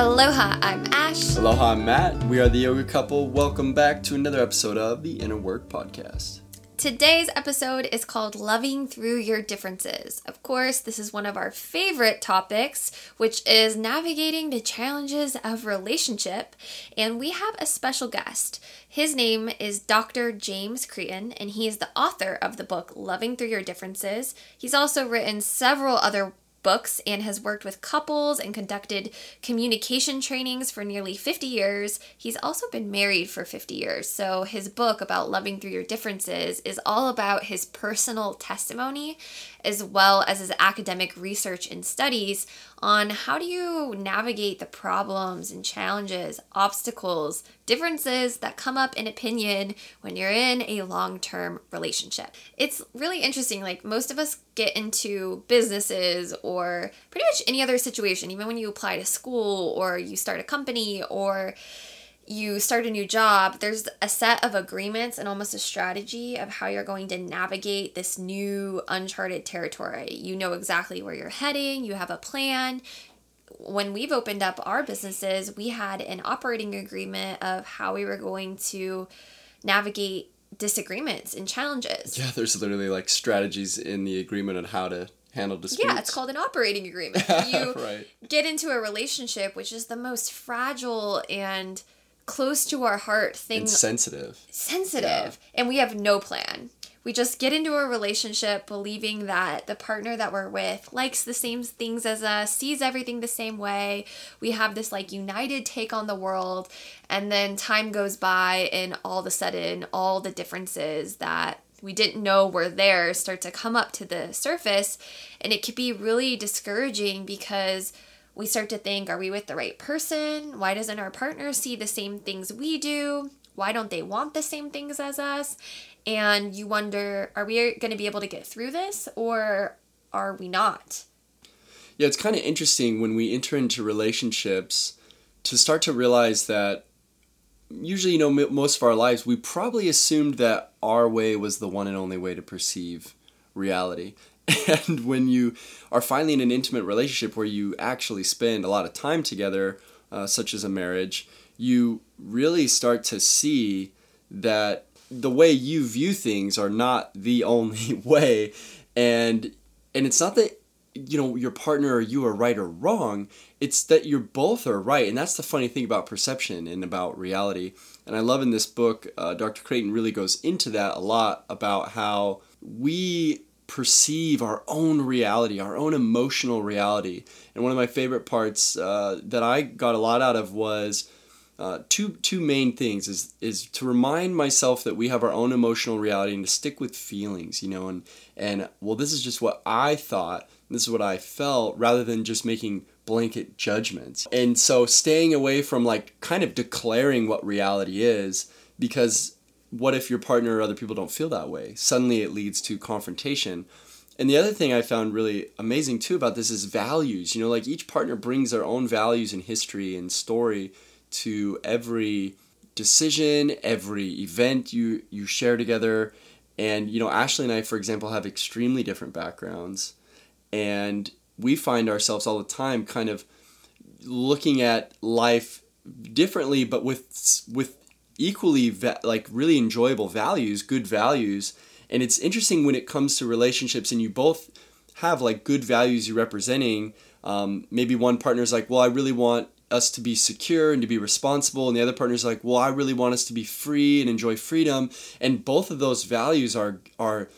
Aloha, I'm Ash. Aloha, I'm Mat. We are the yoga couple. Welcome back to another episode of the Inner Work Podcast. Today's episode is called Loving Through Your Differences. Of course, this is one of our favorite topics, which is navigating the challenges of relationship. And we have a special guest. His name is Dr. James Creighton, and he is the author of the book Loving Through Your Differences. He's also written several other books and has worked with couples and conducted communication trainings for nearly 50 years. He's also been married for 50 years. So his book about loving through your differences is all about his personal testimony as well as his academic research and studies on how do you navigate the problems and challenges, obstacles, differences that come up in opinion when you're in a long-term relationship. It's really interesting like most of us get into businesses or pretty much any other situation even when you apply to school or you start a company or you start a new job, there's a set of agreements and almost a strategy of how you're going to navigate this new uncharted territory. You know exactly where you're heading, you have a plan. When we've opened up our businesses, we had an operating agreement of how we were going to navigate disagreements and challenges. Yeah, there's literally like strategies in the agreement on how to handle disputes. Yeah, it's called an operating agreement. You right. get into a relationship, which is the most fragile and close to our heart thing and sensitive. sensitive yeah. and we have no plan. We just get into a relationship believing that the partner that we're with likes the same things as us sees everything the same way. We have this like united take on the world and then time goes by and all of a sudden all the differences that we didn't know were there start to come up to the surface and it could be really discouraging because we start to think are we with the right person? Why doesn't our partner see the same things we do? Why don't they want the same things as us? And you wonder are we going to be able to get through this or are we not? Yeah, it's kind of interesting when we enter into relationships to start to realize that usually, you know, most of our lives, we probably assumed that our way was the one and only way to perceive reality. And when you are finally in an intimate relationship where you actually spend a lot of time together, uh, such as a marriage, you really start to see that the way you view things are not the only way. And and it's not that you know your partner or you are right or wrong it's that you're both are right and that's the funny thing about perception and about reality and i love in this book uh, dr creighton really goes into that a lot about how we perceive our own reality, our own emotional reality. And one of my favorite parts uh, that I got a lot out of was uh, two two main things is is to remind myself that we have our own emotional reality and to stick with feelings, you know, and and well, this is just what I thought, this is what I felt, rather than just making blanket judgments. And so staying away from like kind of declaring what reality is because what if your partner or other people don't feel that way? Suddenly it leads to confrontation. And the other thing I found really amazing too about this is values. You know, like each partner brings their own values and history and story to every decision, every event you you share together. And you know, Ashley and I, for example, have extremely different backgrounds, and we find ourselves all the time kind of looking at life differently, but with with equally va- like really enjoyable values, good values. And it's interesting when it comes to relationships and you both have like good values you're representing. Um, maybe one partner's like, well, I really want us to be secure and to be responsible, and the other partner's like, well, I really want us to be free and enjoy freedom. And both of those values are are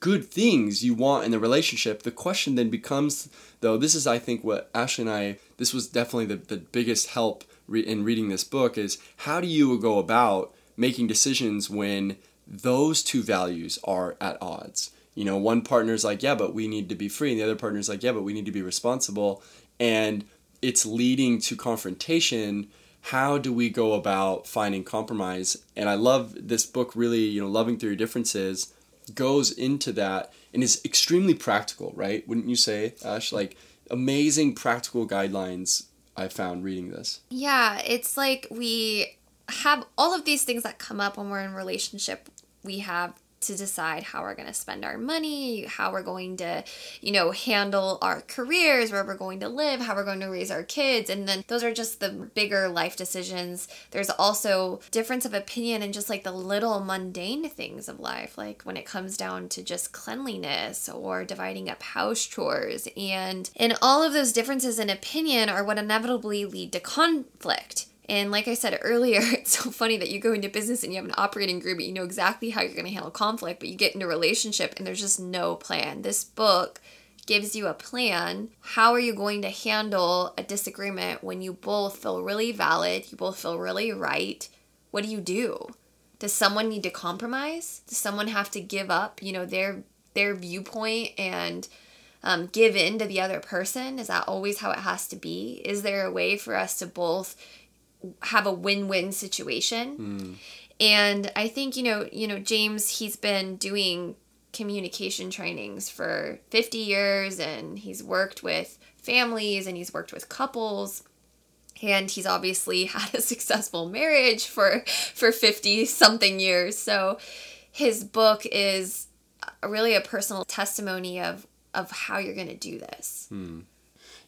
good things you want in the relationship. The question then becomes, though, this is I think what Ashley and I. This was definitely the, the biggest help re- in reading this book is how do you go about making decisions when those two values are at odds? You know, one partner's like, yeah, but we need to be free, and the other partner's like, yeah, but we need to be responsible, and it's leading to confrontation. How do we go about finding compromise? And I love this book, really, you know, Loving Through Your Differences goes into that and is extremely practical, right? Wouldn't you say, Ash? Like amazing practical guidelines I found reading this. Yeah, it's like we have all of these things that come up when we're in relationship. We have to decide how we're going to spend our money, how we're going to, you know, handle our careers, where we're going to live, how we're going to raise our kids. And then those are just the bigger life decisions. There's also difference of opinion and just like the little mundane things of life, like when it comes down to just cleanliness or dividing up house chores. And and all of those differences in opinion are what inevitably lead to conflict. And like I said earlier, it's so funny that you go into business and you have an operating group, and you know exactly how you're going to handle conflict, but you get into a relationship and there's just no plan. This book gives you a plan. How are you going to handle a disagreement when you both feel really valid, you both feel really right? What do you do? Does someone need to compromise? Does someone have to give up, you know, their their viewpoint and um, give in to the other person? Is that always how it has to be? Is there a way for us to both have a win-win situation. Mm. And I think you know, you know, James he's been doing communication trainings for 50 years and he's worked with families and he's worked with couples and he's obviously had a successful marriage for for 50 something years. So his book is really a personal testimony of of how you're going to do this. Hmm.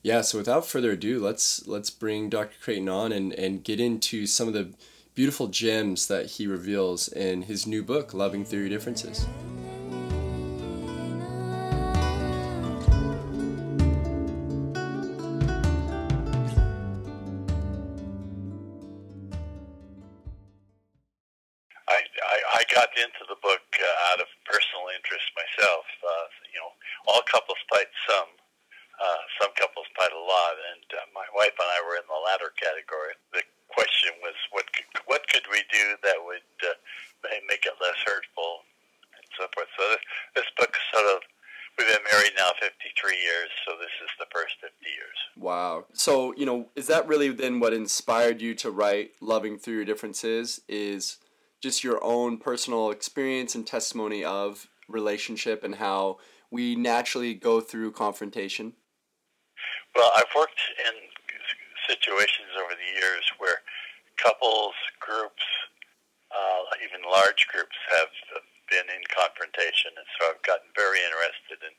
Yeah, so without further ado, let's let's bring Dr. Creighton on and, and get into some of the beautiful gems that he reveals in his new book, Loving Through Differences. I, got into the book uh, out of personal interest myself. Uh, you know, all couples fight some, uh, some couples fight a lot, and uh, my wife and I were in the latter category. The question was, what could, what could we do that would uh, make it less hurtful, and so forth. So this, this book sort of We've been married now 53 years, so this is the first 50 years. Wow. So, you know, is that really then what inspired you to write Loving Through Your Differences? Is just your own personal experience and testimony of relationship and how we naturally go through confrontation? Well, I've worked in situations over the years where couples, groups, uh, even large groups have been in confrontation, and so I've gotten very interested in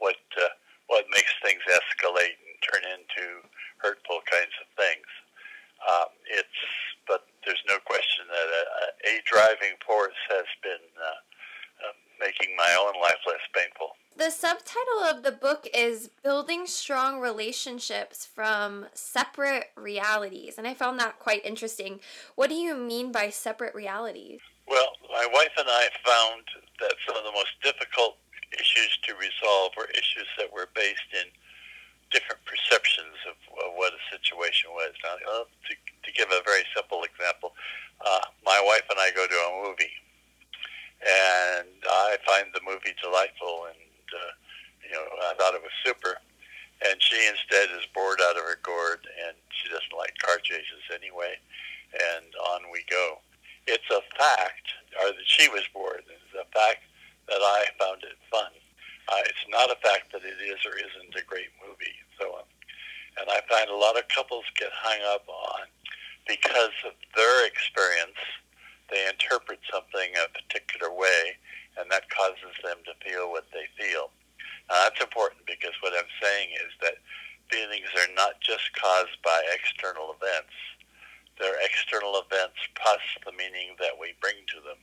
what uh, what makes things escalate and turn into hurtful kinds of things. Um, it's but there's no question that a, a driving force has been uh, uh, making my own life less painful. The subtitle of the book is Building Strong Relationships from Separate Realities, and I found that quite interesting. What do you mean by separate realities? Well, my wife and I found that some of the most difficult issues to resolve were issues that were based in different perceptions of, of what a situation was. Now, to, to give a very simple example, uh, my wife and I go to a movie, and I find the movie delightful and you know, I thought it was super. And she instead is bored out of her gourd, and she doesn't like car chases anyway. And on we go. It's a fact, or that she was bored. It's a fact that I found it fun. Uh, it's not a fact that it is or isn't a great movie. So, um, and I find a lot of couples get hung up on because of their experience. They interpret something a particular way, and that causes them to feel what they feel. Now, that's important because what I'm saying is that feelings are not just caused by external events. They're external events plus the meaning that we bring to them.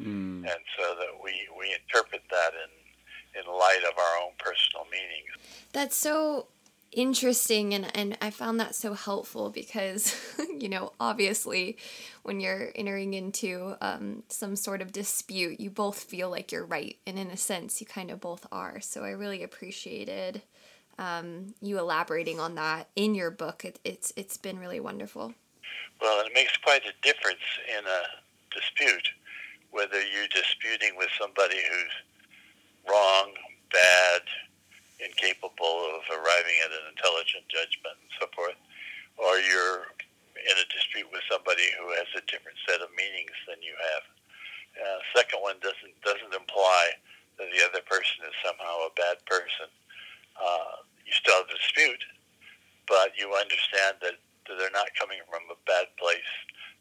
Mm. And so that we, we interpret that in, in light of our own personal meanings. That's so interesting and, and I found that so helpful because, you know, obviously when you're entering into um, some sort of dispute, you both feel like you're right. And in a sense, you kind of both are. So I really appreciated um, you elaborating on that in your book. It, it's It's been really wonderful. Well, it makes quite a difference in a dispute whether you're disputing with somebody who's wrong, bad, incapable of arriving at an intelligent judgment and so forth, or you're in a dispute with somebody who has a different set of meanings than you have. Uh, second one doesn't doesn't imply that the other person is somehow a bad person. Uh, you still have a dispute, but you understand that, that they're not coming from a bad place.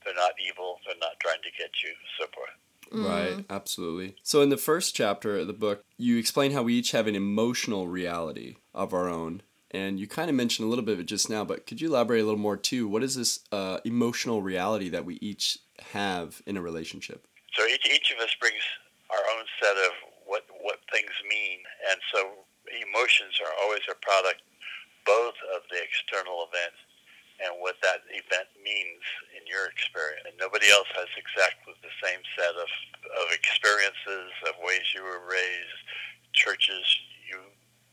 They're not evil. They're not trying to get you, so forth. Right, absolutely. So, in the first chapter of the book, you explain how we each have an emotional reality of our own. And you kind of mentioned a little bit of it just now, but could you elaborate a little more too? What is this uh, emotional reality that we each have in a relationship? So each, each of us brings our own set of what what things mean, and so emotions are always a product both of the external event and what that event means in your experience. And nobody else has exactly the same set of, of experiences, of ways you were raised, churches you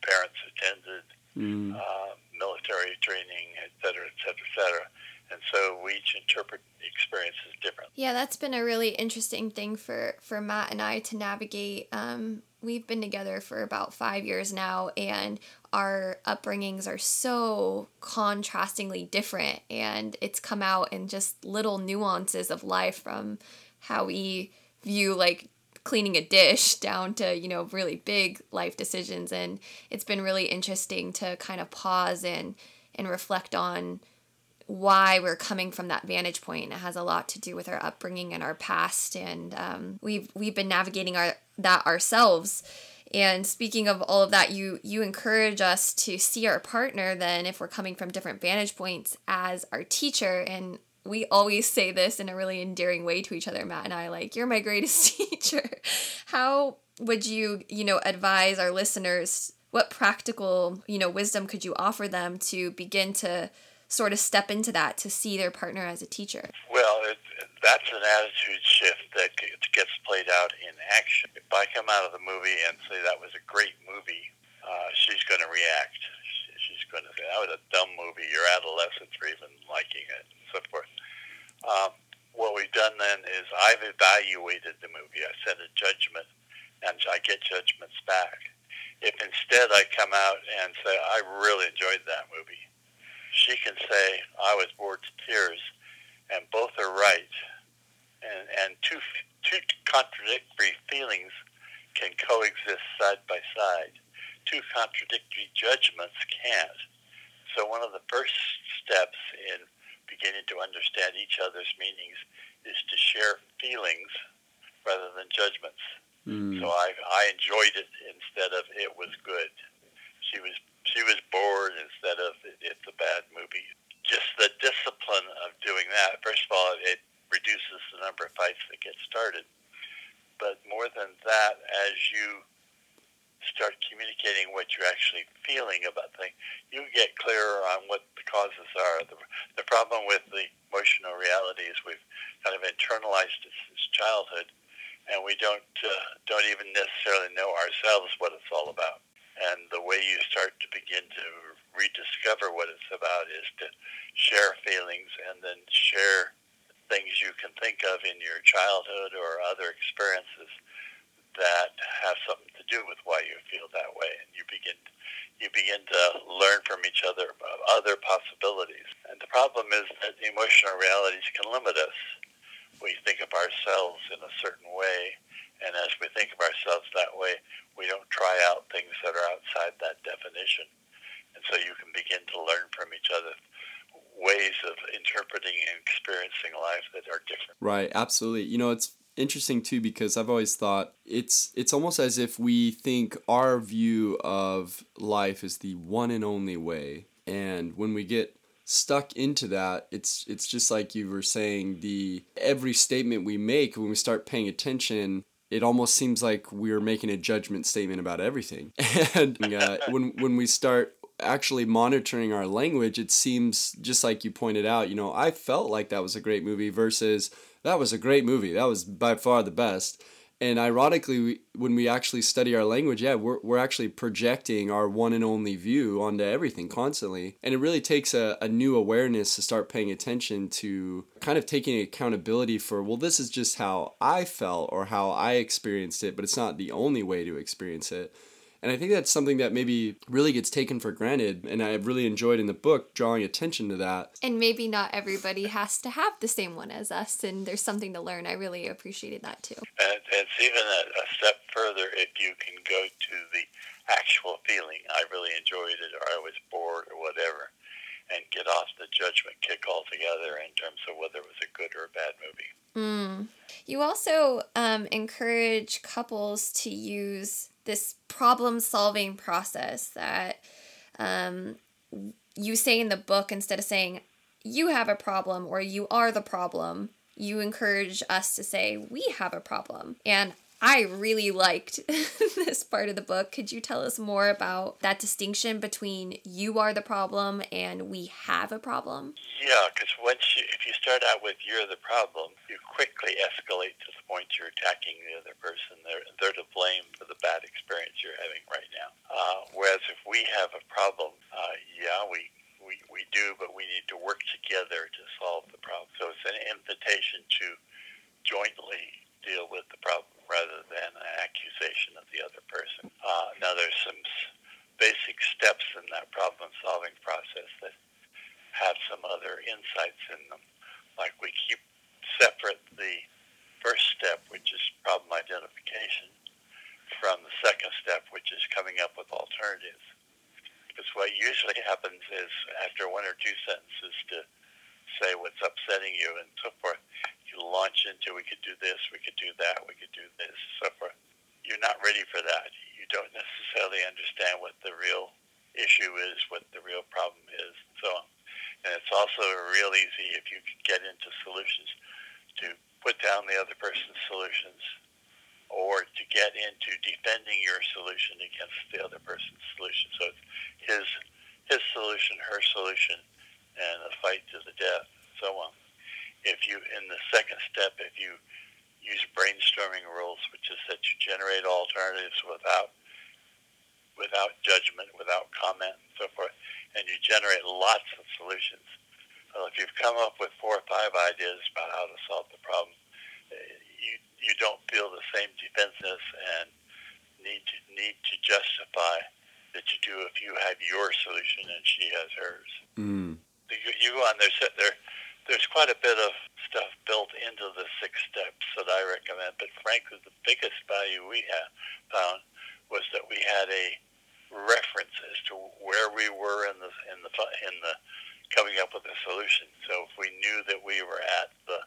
parents attended, mm. uh, military training, et cetera, et cetera, et cetera. And so we each interpret the experiences differently. Yeah, that's been a really interesting thing for, for Mat and I to navigate. Um, we've been together for about five years now, and our upbringings are so contrastingly different. And it's come out in just little nuances of life from how we view like cleaning a dish down to you know really big life decisions and it's been really interesting to kind of pause and and reflect on why we're coming from that vantage point. It has a lot to do with our upbringing and our past, and um, we've we've been navigating our that ourselves. And speaking of all of that, you you encourage us to see our partner then, if we're coming from different vantage points, as our teacher. And we always say this in a really endearing way to each other, Mat and I, like, you're my greatest teacher. How would you, you know, advise our listeners? What practical, you know, wisdom could you offer them to begin to sort of step into that to see their partner as a teacher? Well, it, that's an attitude shift that gets played out in action. If I come out of the movie and say that was a great movie, uh, she's going to react. She's going to say that was a dumb movie. Your adolescents are even liking it, and so forth. Um, what we've done then is I've evaluated the movie. I set a judgment, and I get judgments back. If instead I come out and say I really enjoyed that movie, she can say I was bored to tears, and both are right. And and two two contradictory feelings can coexist side by side. Two contradictory judgments can't. So one of the first steps in beginning to understand each other's meanings is to share feelings rather than judgments. Mm. So I, I enjoyed it instead of it was good. She was she was bored instead of it, it's a bad movie. Just the discipline of doing that. First of all, it reduces the number of fights that get started. But more than that, as you start communicating what you're actually feeling about things, you get clearer on what the causes are. The, the problem with the emotional reality is we've kind of internalized this, this childhood, and we don't uh, don't even necessarily know ourselves what it's all about. And the way you start to begin to rediscover what it's about is to share feelings and then share things you can think of in your childhood or other experiences that have something to do with why you feel that way, and you begin you begin to learn from each other about other possibilities. And the problem is that emotional realities can limit us. We think of ourselves in a certain way, and as we think of ourselves that way, we don't try out things that are outside that definition. And so you can begin to learn from each other ways of interpreting and experiencing life that are different. Right, absolutely. You know, it's interesting too because I've always thought it's it's almost as if we think our view of life is the one and only way and when we get stuck into that it's it's just like you were saying the every statement we make when we start paying attention it almost seems like we're making a judgment statement about everything and uh, when when we start actually monitoring our language it seems just like you pointed out you know I felt like that was a great movie versus that was a great movie. That was by far the best. And ironically, we, when we actually study our language, yeah, we're, we're actually projecting our one and only view onto everything constantly. And it really takes a, a new awareness to start paying attention to kind of taking accountability for, well, this is just how I felt or how I experienced it, but it's not the only way to experience it. And I think that's something that maybe really gets taken for granted. And I've really enjoyed in the book drawing attention to that. And maybe not everybody has to have the same one as us, and there's something to learn. I really appreciated that too. And it's even a, a step further if you can go to the actual feeling. I really enjoyed it, or I was bored, or whatever. and get off the judgment kick altogether in terms of whether it was a good or a bad movie. Mm. You also um, encourage couples to use this problem solving process that um, you say in the book instead of saying you have a problem or you are the problem you encourage us to say we have a problem. And I really liked this part of the book. Could you tell us more about that distinction between you are the problem and we have a problem? Yeah, because once you, if you start out with you're the problem, you quickly escalate to the point you're attacking the other person. They're, they're to blame for the bad experience you're having right now. Uh, whereas if we have a problem, uh, yeah, we we, we do, but we need to work together to solve the problem. So it's an invitation to jointly deal with the problem rather than an accusation of the other person. Uh, now, there's some basic steps in that problem-solving process that have some other insights in them. Like we keep separate the first step, which is problem identification, from the second step, which is coming up with alternatives. Because what usually happens is after one or two sentences to say what's upsetting you and so forth, you launch into we could do this, we could do that, we could do this, so forth. You're not ready for that. You don't necessarily understand what the real issue is, what the real problem is, and so on. And it's also real easy if you get into solutions to put down the other person's solutions or to get into defending your solution against the other person's solution. So it's his his solution, her solution, and a fight to the death, so on if you in the second step, if you use brainstorming rules, which is that you generate alternatives without without judgment, without comment, and so forth, and you generate lots of solutions. Well, if you've come up with four or five ideas about how to solve the problem, eh, you you don't feel the same defensiveness and need to need to justify that you do if you have your solution and she has hers. Mm. You, you go on there. There there's quite a bit of stuff built into the six steps that I recommend, but frankly, the biggest value we have found was that we had a reference as to where we were in the in the in the coming up with a solution. So if we knew that we were at the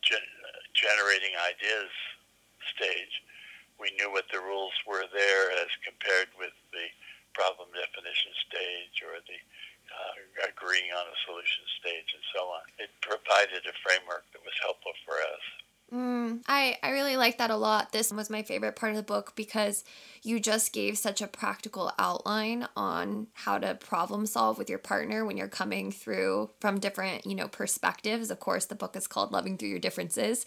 gen- generating ideas stage, we knew what the rules were there as compared with the problem definition stage or the uh, agreeing on a solution stage and so on. It provided a framework that was helpful for us. Mm, I, I really like that a lot. This was my favorite part of the book because you just gave such a practical outline on how to problem solve with your partner when you're coming through from different, you know, perspectives. Of course, the book is called Loving Through Your Differences.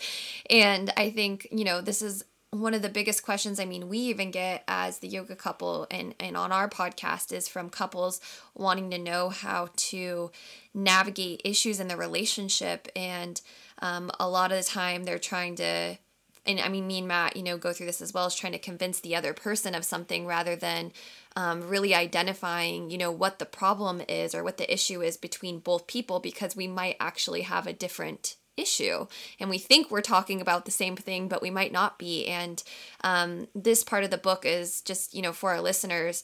And I think, you know, this is one of the biggest questions I mean we even get as the yoga couple and and on our podcast is from couples wanting to know how to navigate issues in the relationship. And um, a lot of the time they're trying to and I mean me and Mat you know go through this as well as trying to convince the other person of something rather than um, really identifying you know what the problem is or what the issue is between both people because we might actually have a different issue. And we think we're talking about the same thing but we might not be. And um, this part of the book is just you know for our listeners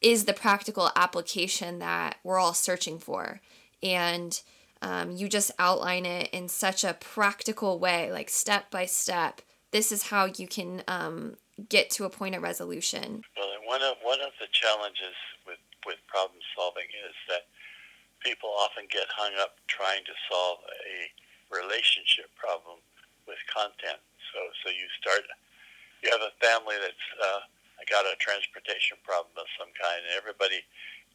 is the practical application that we're all searching for. And um, you just outline it in such a practical way like step by step this is how you can um, get to a point of resolution. Well one of one of the challenges with with problem solving is that people often get hung up trying to solve a relationship problem with content. So, so you start, you have a family that's uh, got a transportation problem of some kind, and everybody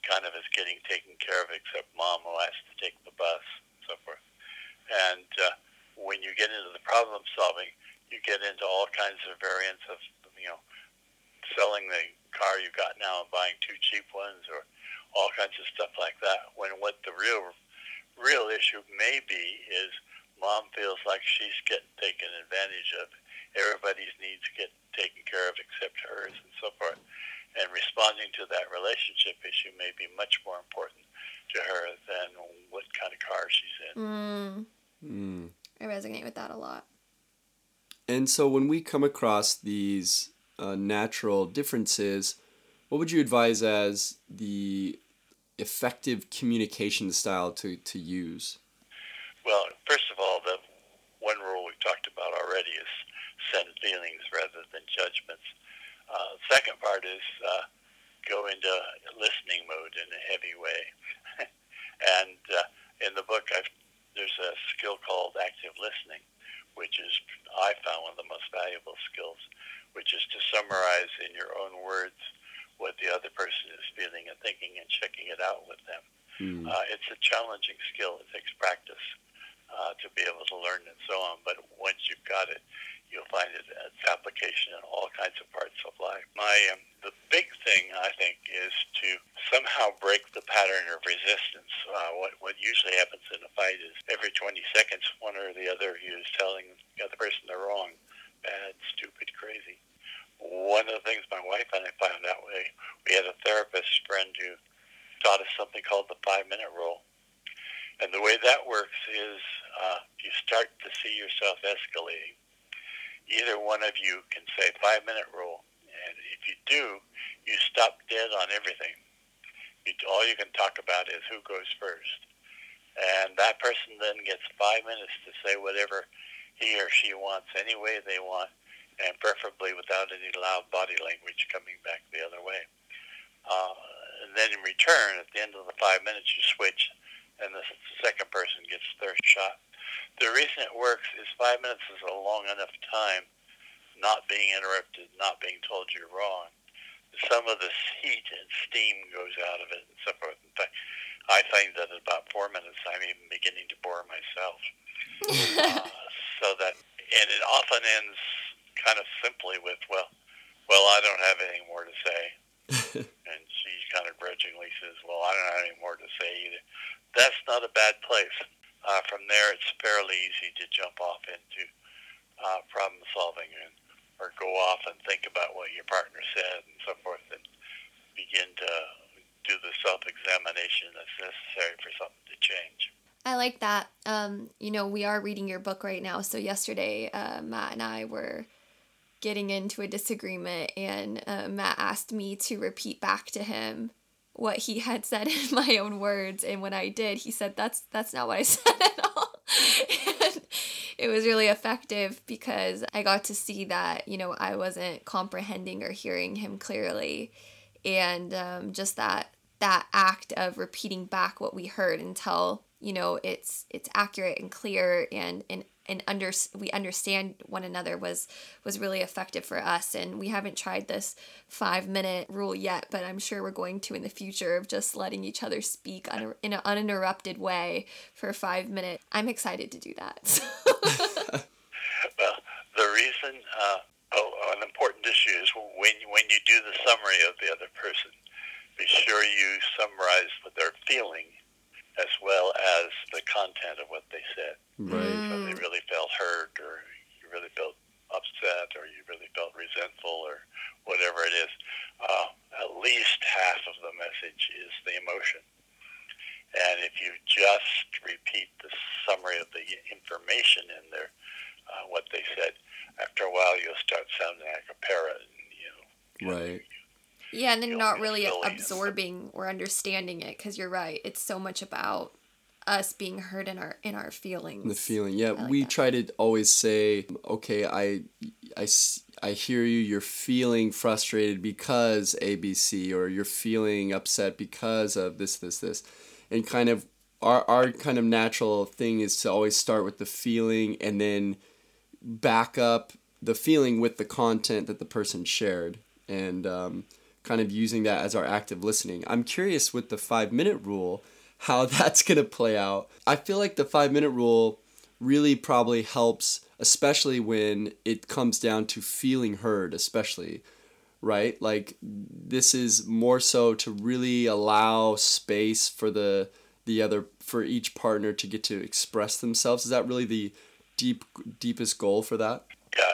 kind of is getting taken care of except mom who has to take the bus, and so forth. And uh, when you get into the problem solving, you get into all kinds of variants of, you know, selling the car you got now and buying two cheap ones or all kinds of stuff like that. When what the real real issue may be is mom feels like she's getting taken advantage of. Everybody's needs get taken care of except hers and so forth. And responding to that relationship issue may be much more important to her than what kind of car she's in. Mm. Mm. I resonate with that a lot. And so when we come across these uh, natural differences, what would you advise as the effective communication style to, to use? Well, first of all, the one rule we talked about already is send feelings rather than judgments. Uh, second part is uh, go into listening mode in a heavy way. and uh, in the book, I've, there's a skill called active listening, which is I found one of the most valuable skills, which is to summarize in your own words what the other person is feeling and thinking and checking it out with them. Mm. Uh, it's a challenging skill. It takes practice uh, to be able to learn and so on. But once you've got it, you'll find it, its application in all kinds of parts of life. My um, the big thing I think is to somehow break the pattern of resistance. Uh, what what usually happens in a fight is every 20 seconds, one or the other of you is telling the other person they're wrong, bad, stupid, crazy. One of the things my wife and I found out we we had a therapist friend who taught us something called the five minute rule. And the way that works is uh, you start to see yourself escalating either one of you can say five minute rule, and if you do, you stop dead on everything. You, all you can talk about is who goes first, and that person then gets five minutes to say whatever he or she wants any way they want, and preferably without any loud body language coming back the other way. Uh, and then in return, at the end of the five minutes, you switch, and the second person gets their shot the reason it works is five minutes is a long enough time not being interrupted, not being told you're wrong. Some of the heat and steam goes out of it and so forth. In fact, I find that at about four minutes, I'm even beginning to bore myself. uh, so that, and it often ends kind of simply with, well, well, I don't have anything more to say. and she kind of grudgingly says, well, I don't have any more to say either. That's not a bad place uh, from there, it's fairly easy to jump off into uh, problem solving and or go off and think about what your partner said and so forth, and begin to do the self-examination that's necessary for something to change. I like that. Um, you know, we are reading your book right now. So yesterday, uh, Mat and I were getting into a disagreement, and uh, Mat asked me to repeat back to him what he had said in my own words and when I did he said that's that's not what I said at all. And it was really effective because I got to see that you know I wasn't comprehending or hearing him clearly. And um, just that that act of repeating back what we heard until you know it's it's accurate and clear and and and under we understand one another was was really effective for us and we haven't tried this 5 minute rule yet but I'm sure we're going to in the future of just letting each other speak un, in an uninterrupted way for 5 minutes. I'm excited to do that. well, the reason uh, oh, an important issue is when when you do the summary of the other person, be sure you summarize what they're feeling as well as the content of what they said. Right. So they really felt hurt, or you really felt upset, or you really felt resentful, or whatever it is. Uh, at least half of the message is the emotion. And if you just repeat the summary of the information in there, uh, what they said, after a while you'll start sounding like a parrot. And, you know, right. You yeah, and then not really absorbing or understanding it because you're right. It's so much about us being heard in our in our feelings. The feeling, yeah. Like we that. try to always say, okay, I, I, I hear you. You're feeling frustrated because ABC, or you're feeling upset because of this, this, this, and kind of our our kind of natural thing is to always start with the feeling and then back up the feeling with the content that the person shared and um, kind of using that as our active listening. I'm curious with the five minute rule how that's going to play out. I feel like the five minute rule really probably helps, especially when it comes down to feeling heard, especially, right? Like this is more so to really allow space for the the other for each partner to get to express themselves. Is that really the deep deepest goal for that? Yeah,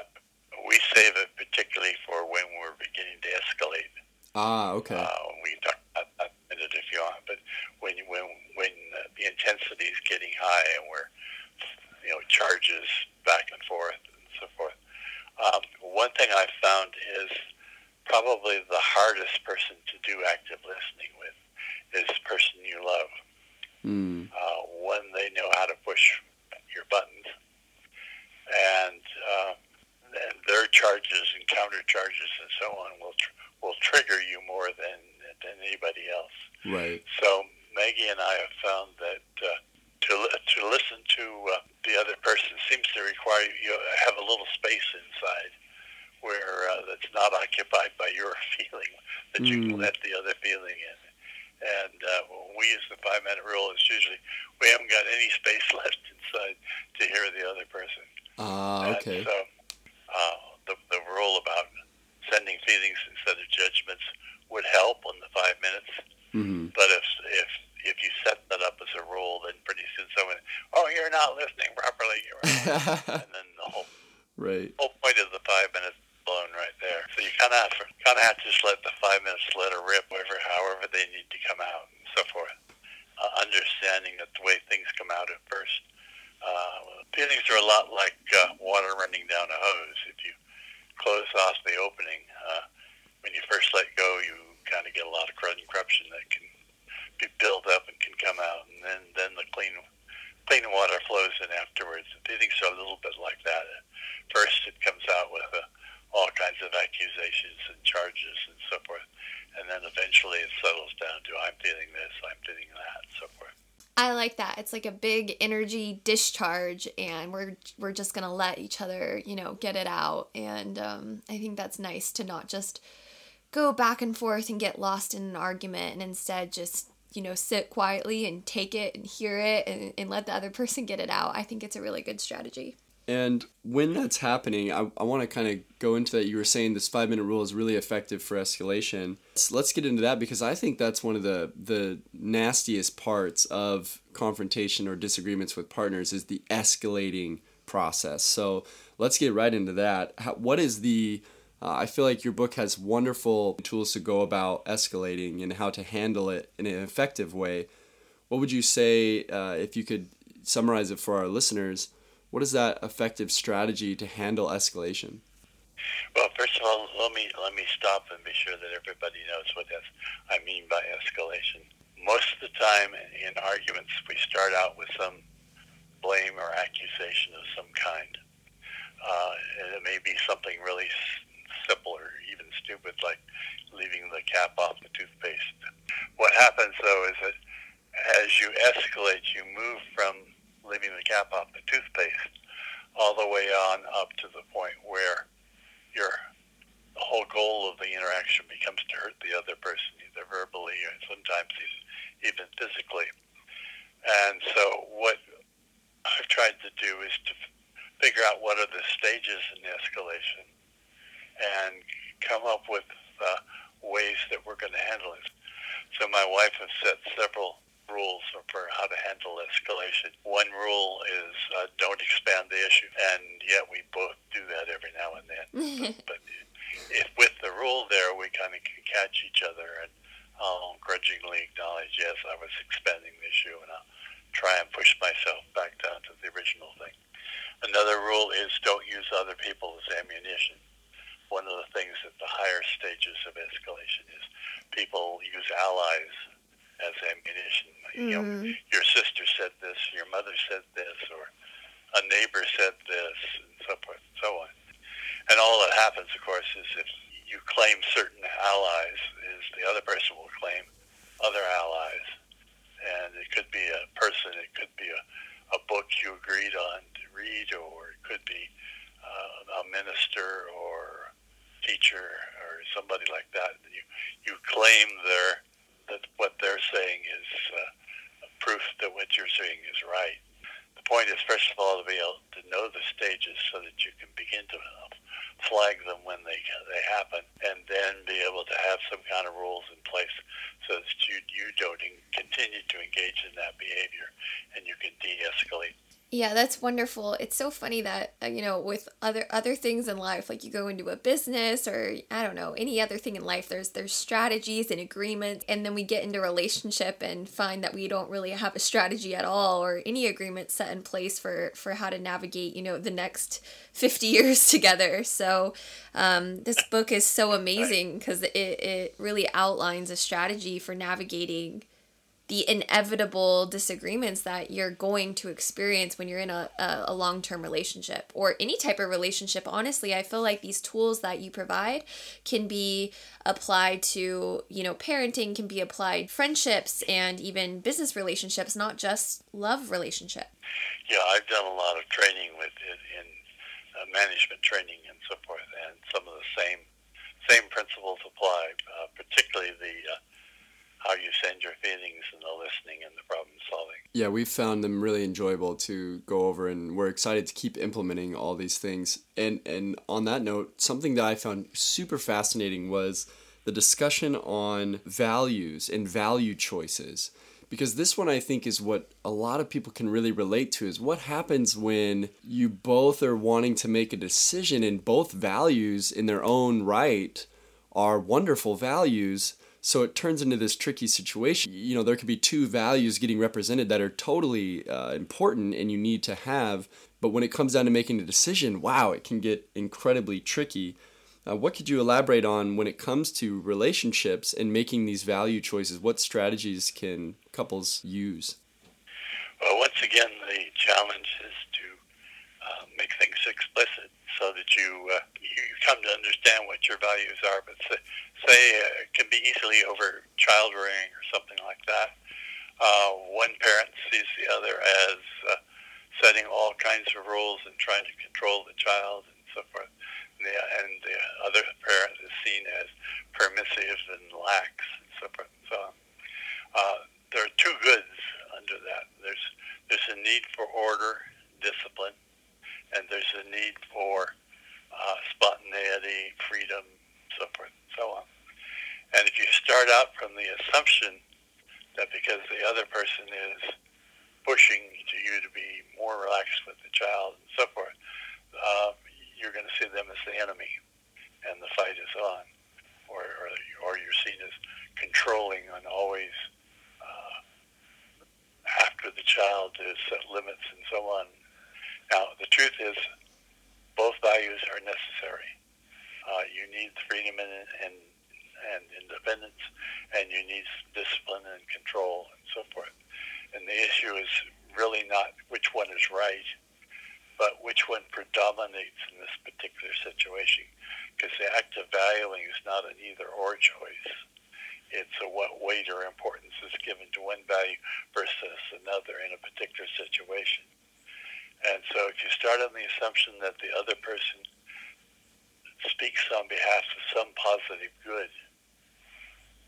we save it particularly for when we're beginning to escalate Ah, okay. Uh, we can talk about that in a minute if you want. But when when when the intensity is getting high and we're you know charges back and forth and so forth, um, one thing I've found is probably the hardest person to do active listening with is the person you love. Mm. Uh, when they know how to push your buttons, and uh, and their charges and counter charges and so on will tr- will trigger you more than than anybody else. Right. So Maggie and I have found that uh, to li- to listen to uh, the other person seems to require you have a little space inside where uh, that's not occupied by your feeling that you can Mm. let the other feeling in. And uh, when we use the five minute rule, it's usually we haven't got any space left inside to hear the other person. Ah, And okay. so uh, the, the rule about sending feelings instead of judgments would help in the five minutes. hmm But if if if you set that up as a rule, then pretty soon someone, oh, you're not listening properly, and then the whole right. whole point of the five minutes blown right there. So you kind of kind of have to just let the five minutes let it rip, whatever, however they need to come out, and so forth. Uh, understanding that the way things come out at first. Uh, feelings are a lot like uh, water running down a hose. If you close off the opening, uh, when you first let go, you kind of get a lot of crud corruption that can be built up and can come out, and then then the clean clean water flows in afterwards. Feelings are a little bit like that. At first, it comes out with uh, all kinds of accusations and charges and so forth, and then eventually it settles down to I'm feeling this, I'm feeling that, and so forth. I like that. It's like a big energy discharge, and we're we're just gonna let each other, you know, get it out. And um, I think that's nice to not just go back and forth and get lost in an argument, and instead just you know sit quietly and take it and hear it and, and let the other person get it out. I think it's a really good strategy. And when that's happening, I, I want to kind of go into that. You were saying this five minute rule is really effective for escalation. Let's, let's get into that because I think that's one of the, the nastiest parts of confrontation or disagreements with partners is the escalating process. So let's get right into that. How, what is the, uh, I feel like your book has wonderful tools to go about escalating and how to handle it in an effective way. What would you say uh, if you could summarize it for our listeners? What is that effective strategy to handle escalation? Well, first of all, let me let me stop and be sure that everybody knows what I mean by escalation. Most of the time in arguments, we start out with some blame or accusation of some kind. Uh, and it may be something really simple or even stupid, like leaving the cap off the toothpaste. What happens though is that as you escalate, you move from leaving the cap off the toothpaste all the way on up to the point where your the whole goal of the interaction becomes to hurt the other person, either verbally or sometimes even physically. And so, what I've tried to do is to figure out what are the stages in the escalation and come up with uh, ways that we're going to handle it. So, my wife has set several rules for how to handle escalation. One rule is uh, don't expand the issue, and yet we both do that every now and then. but if with the rule there, we kind of can catch each other and I'll grudgingly acknowledge, yes, I was expanding the issue, and I'll try and push myself back down to the original thing. Another rule is don't use other people as ammunition. One of the things at the higher stages of escalation is people use allies as ammunition. You know, Mhm. your sister said this, your mother said this, or a neighbor said this, and so forth and so on. And all that happens, of course, is if you claim certain allies, is the other person will claim other allies. And it could be a person, it could be a, a book you agreed on to read, or it could be uh, a minister or teacher or somebody like that. You, you claim their, that what they're saying is uh, proof that what you're saying is right. The point is, first of all, to be able to know the stages so that you can begin to flag them when they they happen, and then be able to have some kind of rules in place so that you you don't continue to engage in that behavior, and you can de-escalate. Yeah, that's wonderful. It's so funny that uh, you know with other other things in life, like you go into a business or I don't know any other thing in life. There's there's strategies and agreements, and then we get into relationship and find that we don't really have a strategy at all or any agreement set in place for for how to navigate you know the next fifty years together. So um, this book is so amazing because it it really outlines a strategy for navigating the inevitable disagreements that you're going to experience when you're in a, a, long term relationship or any type of relationship. Honestly, I feel like these tools that you provide can be applied to, you know, parenting, can be applied friendships and even business relationships, not just love relationship. Yeah, I've done a lot of training with it in uh, management training and so forth, and some of the same same principles apply, uh, particularly the uh, how you send your feelings and the listening and the problem solving. Yeah, we've found them really enjoyable to go over, and we're excited to keep implementing all these things. And and on that note, something that I found super fascinating was the discussion on values and value choices. Because this one I think is what a lot of people can really relate to is what happens when you both are wanting to make a decision and both values in their own right are wonderful values, so it turns into this tricky situation. You know, there could be two values getting represented that are totally uh, important and you need to have, but when it comes down to making a decision, wow, it can get incredibly tricky. Uh, what could you elaborate on when it comes to relationships and making these value choices? What strategies can couples use? Well, once again, the challenge is to uh, make things explicit so that you uh, you come to understand what your values are. But say, say uh, it can be easily over child rearing or something like that. Uh, one parent sees the other as uh, setting all kinds of rules and trying to control the child and so forth. And the, and the other parent is seen as permissive and lax and so forth and so on. Uh, there are two goods under that. There's there's a need for order, discipline, and there's a need for uh, spontaneity, freedom, so forth and so on. And if you start out from the assumption that because the other person is pushing to you to be more relaxed with the child and so forth, uh, you're going to see them as the enemy, and the fight is on, or or, or you're seen as controlling and always uh, after the child to set limits and so on. Now, the truth is, both values are necessary. Uh, you need freedom and, and, and independence, and you need discipline and control and so forth. And the issue is really not which one is right, but which one predominates in this particular situation. Because the act of valuing is not an either or choice. It's a what weight or importance is given to one value versus another in a particular situation. And so if you start on the assumption that the other person speaks on behalf of some positive good,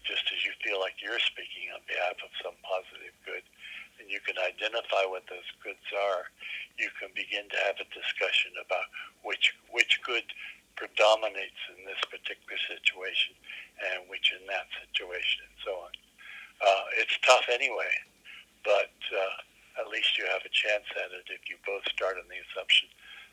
just as you feel like you're speaking on behalf of some positive good, and you can identify what those goods are, you can begin to have a discussion about which which good predominates in this particular situation and which in that situation and so on. Uh, it's tough anyway, but uh, at least you have a chance at it if you both start on the assumption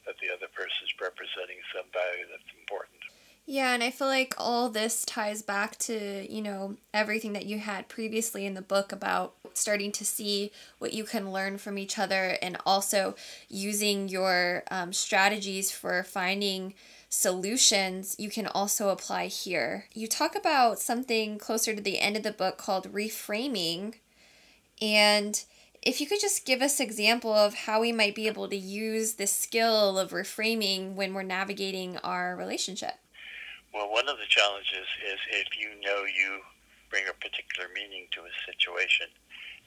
that the other person is representing some value that's important. Yeah, and I feel like all this ties back to, you know, everything that you had previously in the book about starting to see what you can learn from each other and also using your um, strategies for finding solutions you can also apply here. You talk about something closer to the end of the book called reframing and if you could just give us example of how we might be able to use this skill of reframing when we're navigating our relationship. Well, one of the challenges is if you know you bring a particular meaning to a situation,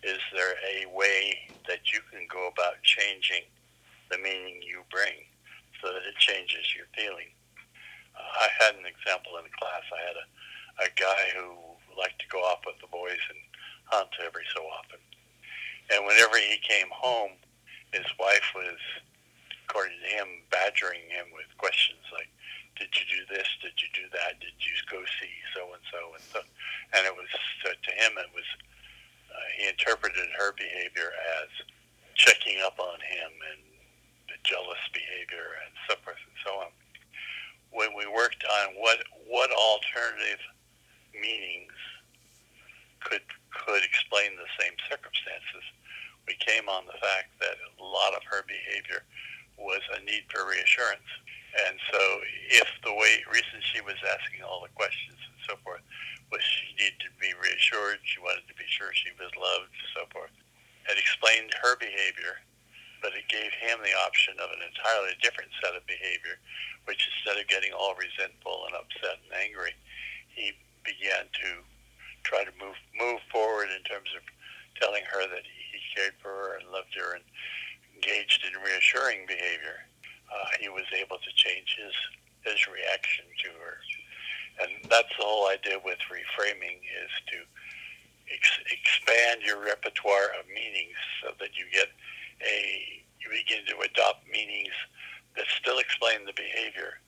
is there a way that you can go about changing the meaning you bring so that it changes your feeling? Uh, I had an example in class. I had a, a guy who liked to go off with the boys and hunt every so often. And whenever he came home, his wife was, according to him, badgering him with questions like, "Did you do this? Did you do that? Did you go see so and so and so?" And it was uh, to him, it was uh, he interpreted her behavior as checking up on him and the jealous behavior and so forth and so on. When we worked on what what alternative meanings could could explain the same circumstances, we came on the fact that a lot of her behavior was a need for reassurance. And so if the way reason she was asking all the questions and so forth was she needed to be reassured, she wanted to be sure she was loved, so forth. It explained her behavior, but it gave him the option of an entirely different set of behavior, which instead of getting all resentful and upset and angry, he began to try to move move forward in terms of telling her that he cared for her and loved her and engaged in reassuring behavior. Uh, he was able to change his his reaction to her, and that's the whole idea with reframing is to ex- expand your repertoire of meanings so that you get a you begin to adopt meanings that still explain the behavior,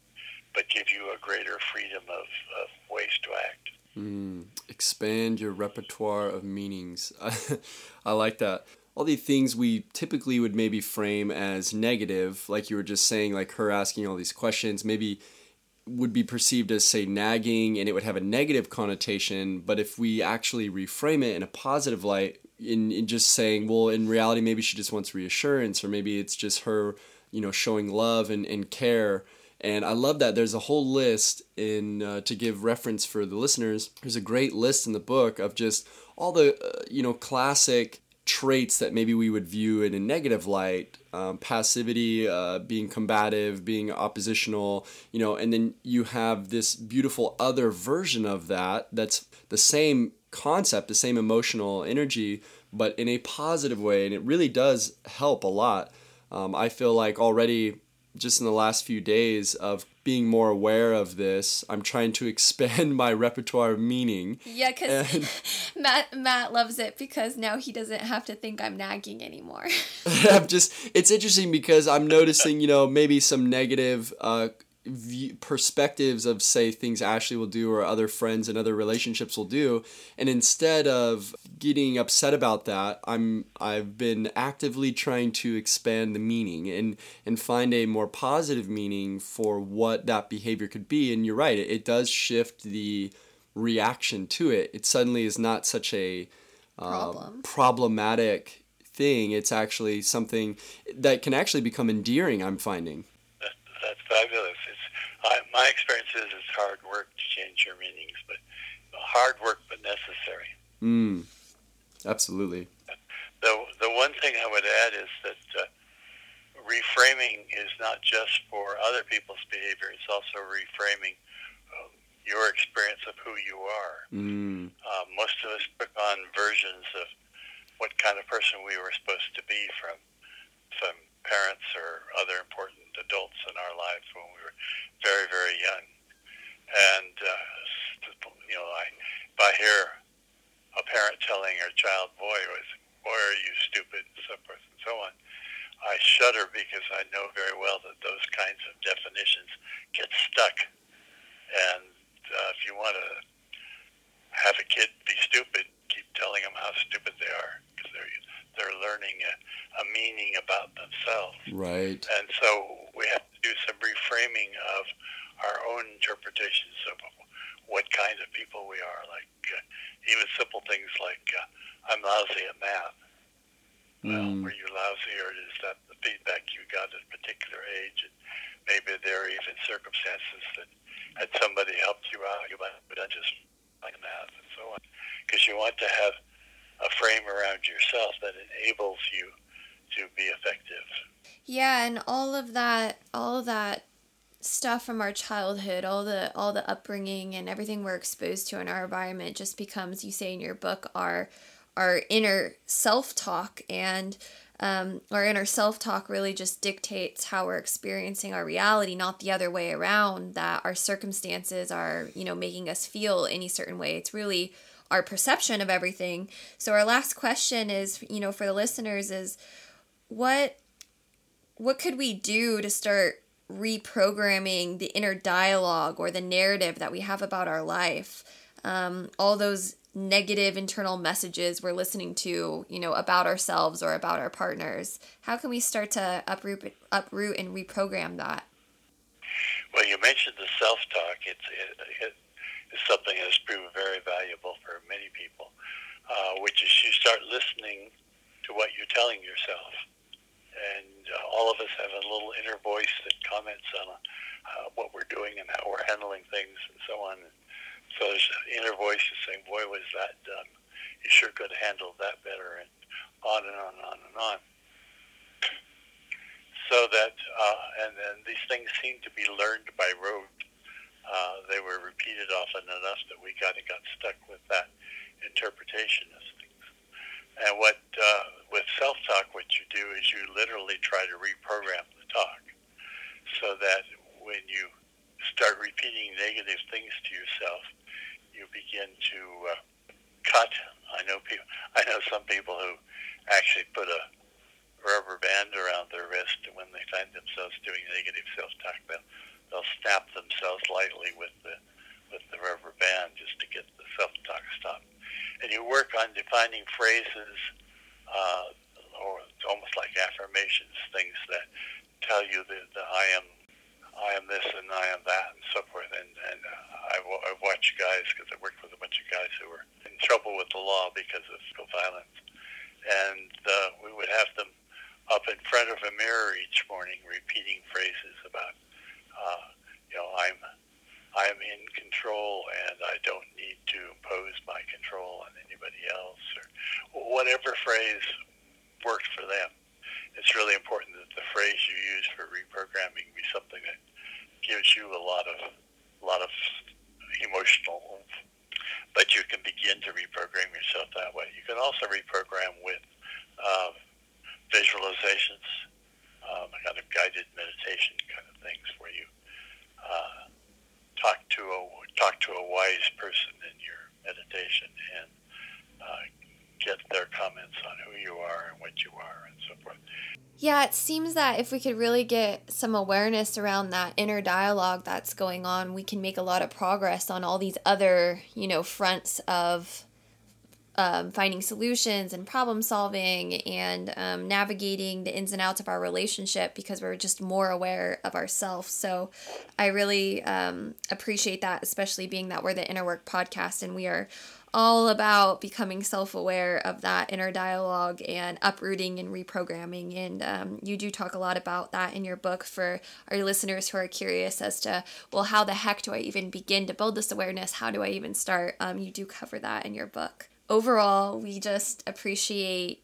but give you a greater freedom of, of ways to act. Mm, expand your repertoire of meanings. I like that. All the things we typically would maybe frame as negative, like you were just saying, like her asking all these questions, maybe would be perceived as say nagging and it would have a negative connotation. But if we actually reframe it in a positive light in, in just saying well in reality maybe she just wants reassurance or maybe it's just her you know showing love and, and care. And i love that. There's a whole list in uh, to give reference for the listeners. There's a great list in the book of just all the uh, you know classic traits that maybe we would view in a negative light um, passivity uh, being combative being oppositional you know and then you have this beautiful other version of that that's the same concept the same emotional energy but in a positive way and it really does help a lot. Um, i feel like already just in the last few days of being more aware of this, I'm trying to expand my repertoire of meaning. Yeah, because Mat Mat loves it because now he doesn't have to think I'm nagging anymore. I'm just it's interesting because I'm noticing you know maybe some negative uh, view, perspectives of say things Ashley will do or other friends and other relationships will do, and instead of getting upset about that, I'm I've been actively trying to expand the meaning and and find a more positive meaning for what that behavior could be. And you're right, it, it does shift the reaction to it. It suddenly is not such a uh, problematic thing. It's actually something that can actually become endearing. I'm finding. that's fabulous. I, my experience is it's hard work to change your meanings, but hard work but necessary. Mm, absolutely. The the one thing I would add is that uh, reframing is not just for other people's behavior; it's also reframing uh, your experience of who you are. Mm. Uh, most of us took on versions of what kind of person we were supposed to be from from parents or other important adults in our lives when we were very, very young. And, uh, you know, I, if I hear a parent telling her child, boy, boy, are you stupid, and so forth and so on, I shudder because I know very well that those kinds of definitions get stuck. And uh, if you want to have a kid be stupid, keep telling them how stupid they are because they're they're learning a, a meaning about themselves. Right. And so we have to do some reframing of our own interpretations of what kind of people we are. Like uh, even simple things like uh, I'm lousy at math. Mm. Well, were you lousy, or is that the feedback you got at a particular age? And maybe there are even circumstances that had somebody helped you out, you might have done just like math and so on. Because you want to have a frame around yourself that enables you to be effective. Yeah, and all of that, all of that stuff from our childhood, all the all the upbringing and everything we're exposed to in our environment just becomes, you say in your book, our our inner self talk and um, our inner self talk really just dictates how we're experiencing our reality, not the other way around. That our circumstances are, you know, making us feel any certain way. It's really our perception of everything. So our last question is, you know, for the listeners is what what could we do to start reprogramming the inner dialogue or the narrative that we have about our life? Um, all those negative internal messages we're listening to, you know, about ourselves or about our partners. How can we start to uproot, uproot and reprogram that? Well, you mentioned the self-talk. It's it, it, is something that has proven very valuable for many people, uh, which is you start listening to what you're telling yourself. And uh, all of us have a little inner voice that comments on uh, what we're doing and how we're handling things and so on. So there's an inner voice is saying, boy, was that dumb. you sure could have handled that better, and on and on and on and on. So that, uh, and then these things seem to be learned by rote. Uh, they were repeated often enough that we kind of got stuck with that interpretation of things. And what uh, with self-talk, what you do is you literally try to reprogram the talk, so that when you start repeating negative things to yourself, you begin to uh, cut. I know people. I know some people who actually put a rubber band around their wrist when they find themselves doing negative self-talk. They'll, they'll snap themselves lightly with the with the rubber band just to get the self-talk stopped. And you work on defining phrases, uh, or almost like affirmations, things that tell you that, that I am I am this and I am that and so forth. And, and uh, I've, I've watched guys, because I worked with a bunch of guys who were in trouble with the law because of physical violence. And uh, we would have them up in front of a mirror each morning repeating phrases about, uh, you know, I'm, I'm in control and I don't need to impose my control on anybody else or whatever phrase worked for them. It's really important that the phrase you use for reprogramming be something that gives you a lot of a lot of emotional but you can begin to reprogram yourself that way. You can also reprogram with uh, visualizations, um, kind of guided meditation kind of things where you uh, talk to a talk to a wise person in your meditation and uh, get their comments on who you are and what you are and so forth. Yeah, it seems that if we could really get some awareness around that inner dialogue that's going on, we can make a lot of progress on all these other, you know, fronts of um, finding solutions and problem solving and um, navigating the ins and outs of our relationship because we're just more aware of ourselves. So I really um, appreciate that, especially being that we're the Inner Work podcast and we are all about becoming self aware of that inner dialogue and uprooting and reprogramming. And um, you do talk a lot about that in your book for our listeners who are curious as to, well, how the heck do I even begin to build this awareness? How do I even start? Um, you do cover that in your book. Overall, we just appreciate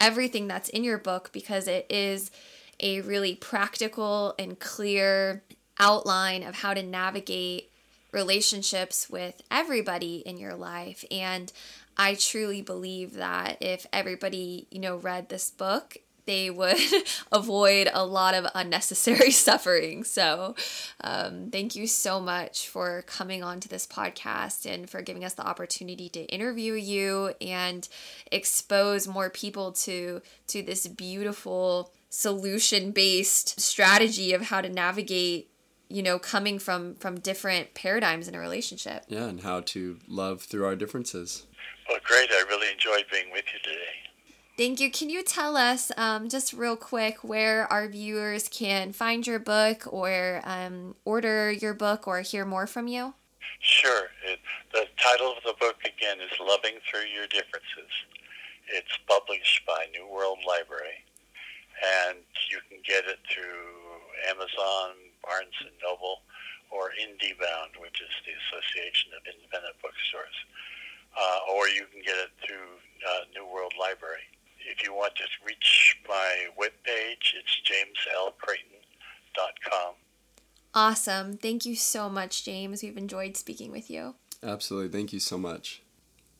everything that's in your book because it is a really practical and clear outline of how to navigate relationships with everybody in your life. And I truly believe that if everybody, you know, read this book, they would avoid a lot of unnecessary suffering. So, um, thank you so much for coming on to this podcast and for giving us the opportunity to interview you and expose more people to to this beautiful solution based strategy of how to navigate you know coming from from different paradigms in a relationship. Yeah and how to love through our differences. Well great. I really enjoyed being with you today thank you. Can you tell us um, just real quick where our viewers can find your book or um, order your book or hear more from you? Sure. It, the title of the book again is loving through your differences. It's published by new world library and you can get it through amazon Barnes and Noble, or IndieBound, which is the Association of Independent Bookstores, uh, or you can get it through uh, New World Library. If you want to reach my webpage, it's jameslcreighton.com. Awesome. Thank you so much, James. We've enjoyed speaking with you. Absolutely. Thank you so much.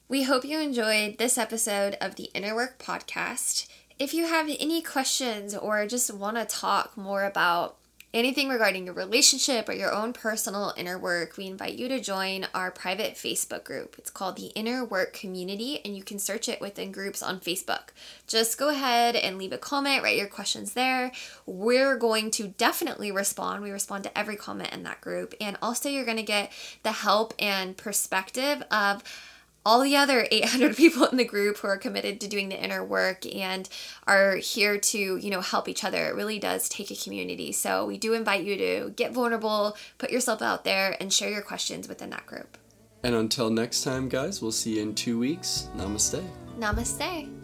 We hope you enjoyed this episode of the Inner Work Podcast. If you have any questions or just want to talk more about anything regarding your relationship or your own personal inner work, we invite you to join our private Facebook group. It's called the Inner Work Community, and you can search it within groups on Facebook. Just go ahead and leave a comment, write your questions there. We're going to definitely respond. We respond to every comment in that group, and also you're going to get the help and perspective of all the other 800 people in the group who are committed to doing the inner work and are here to you know help each other it really does take a community. So we do invite you to get vulnerable put yourself out there and share your questions within that group. And until next time guys we'll see you in two weeks. Namaste. Namaste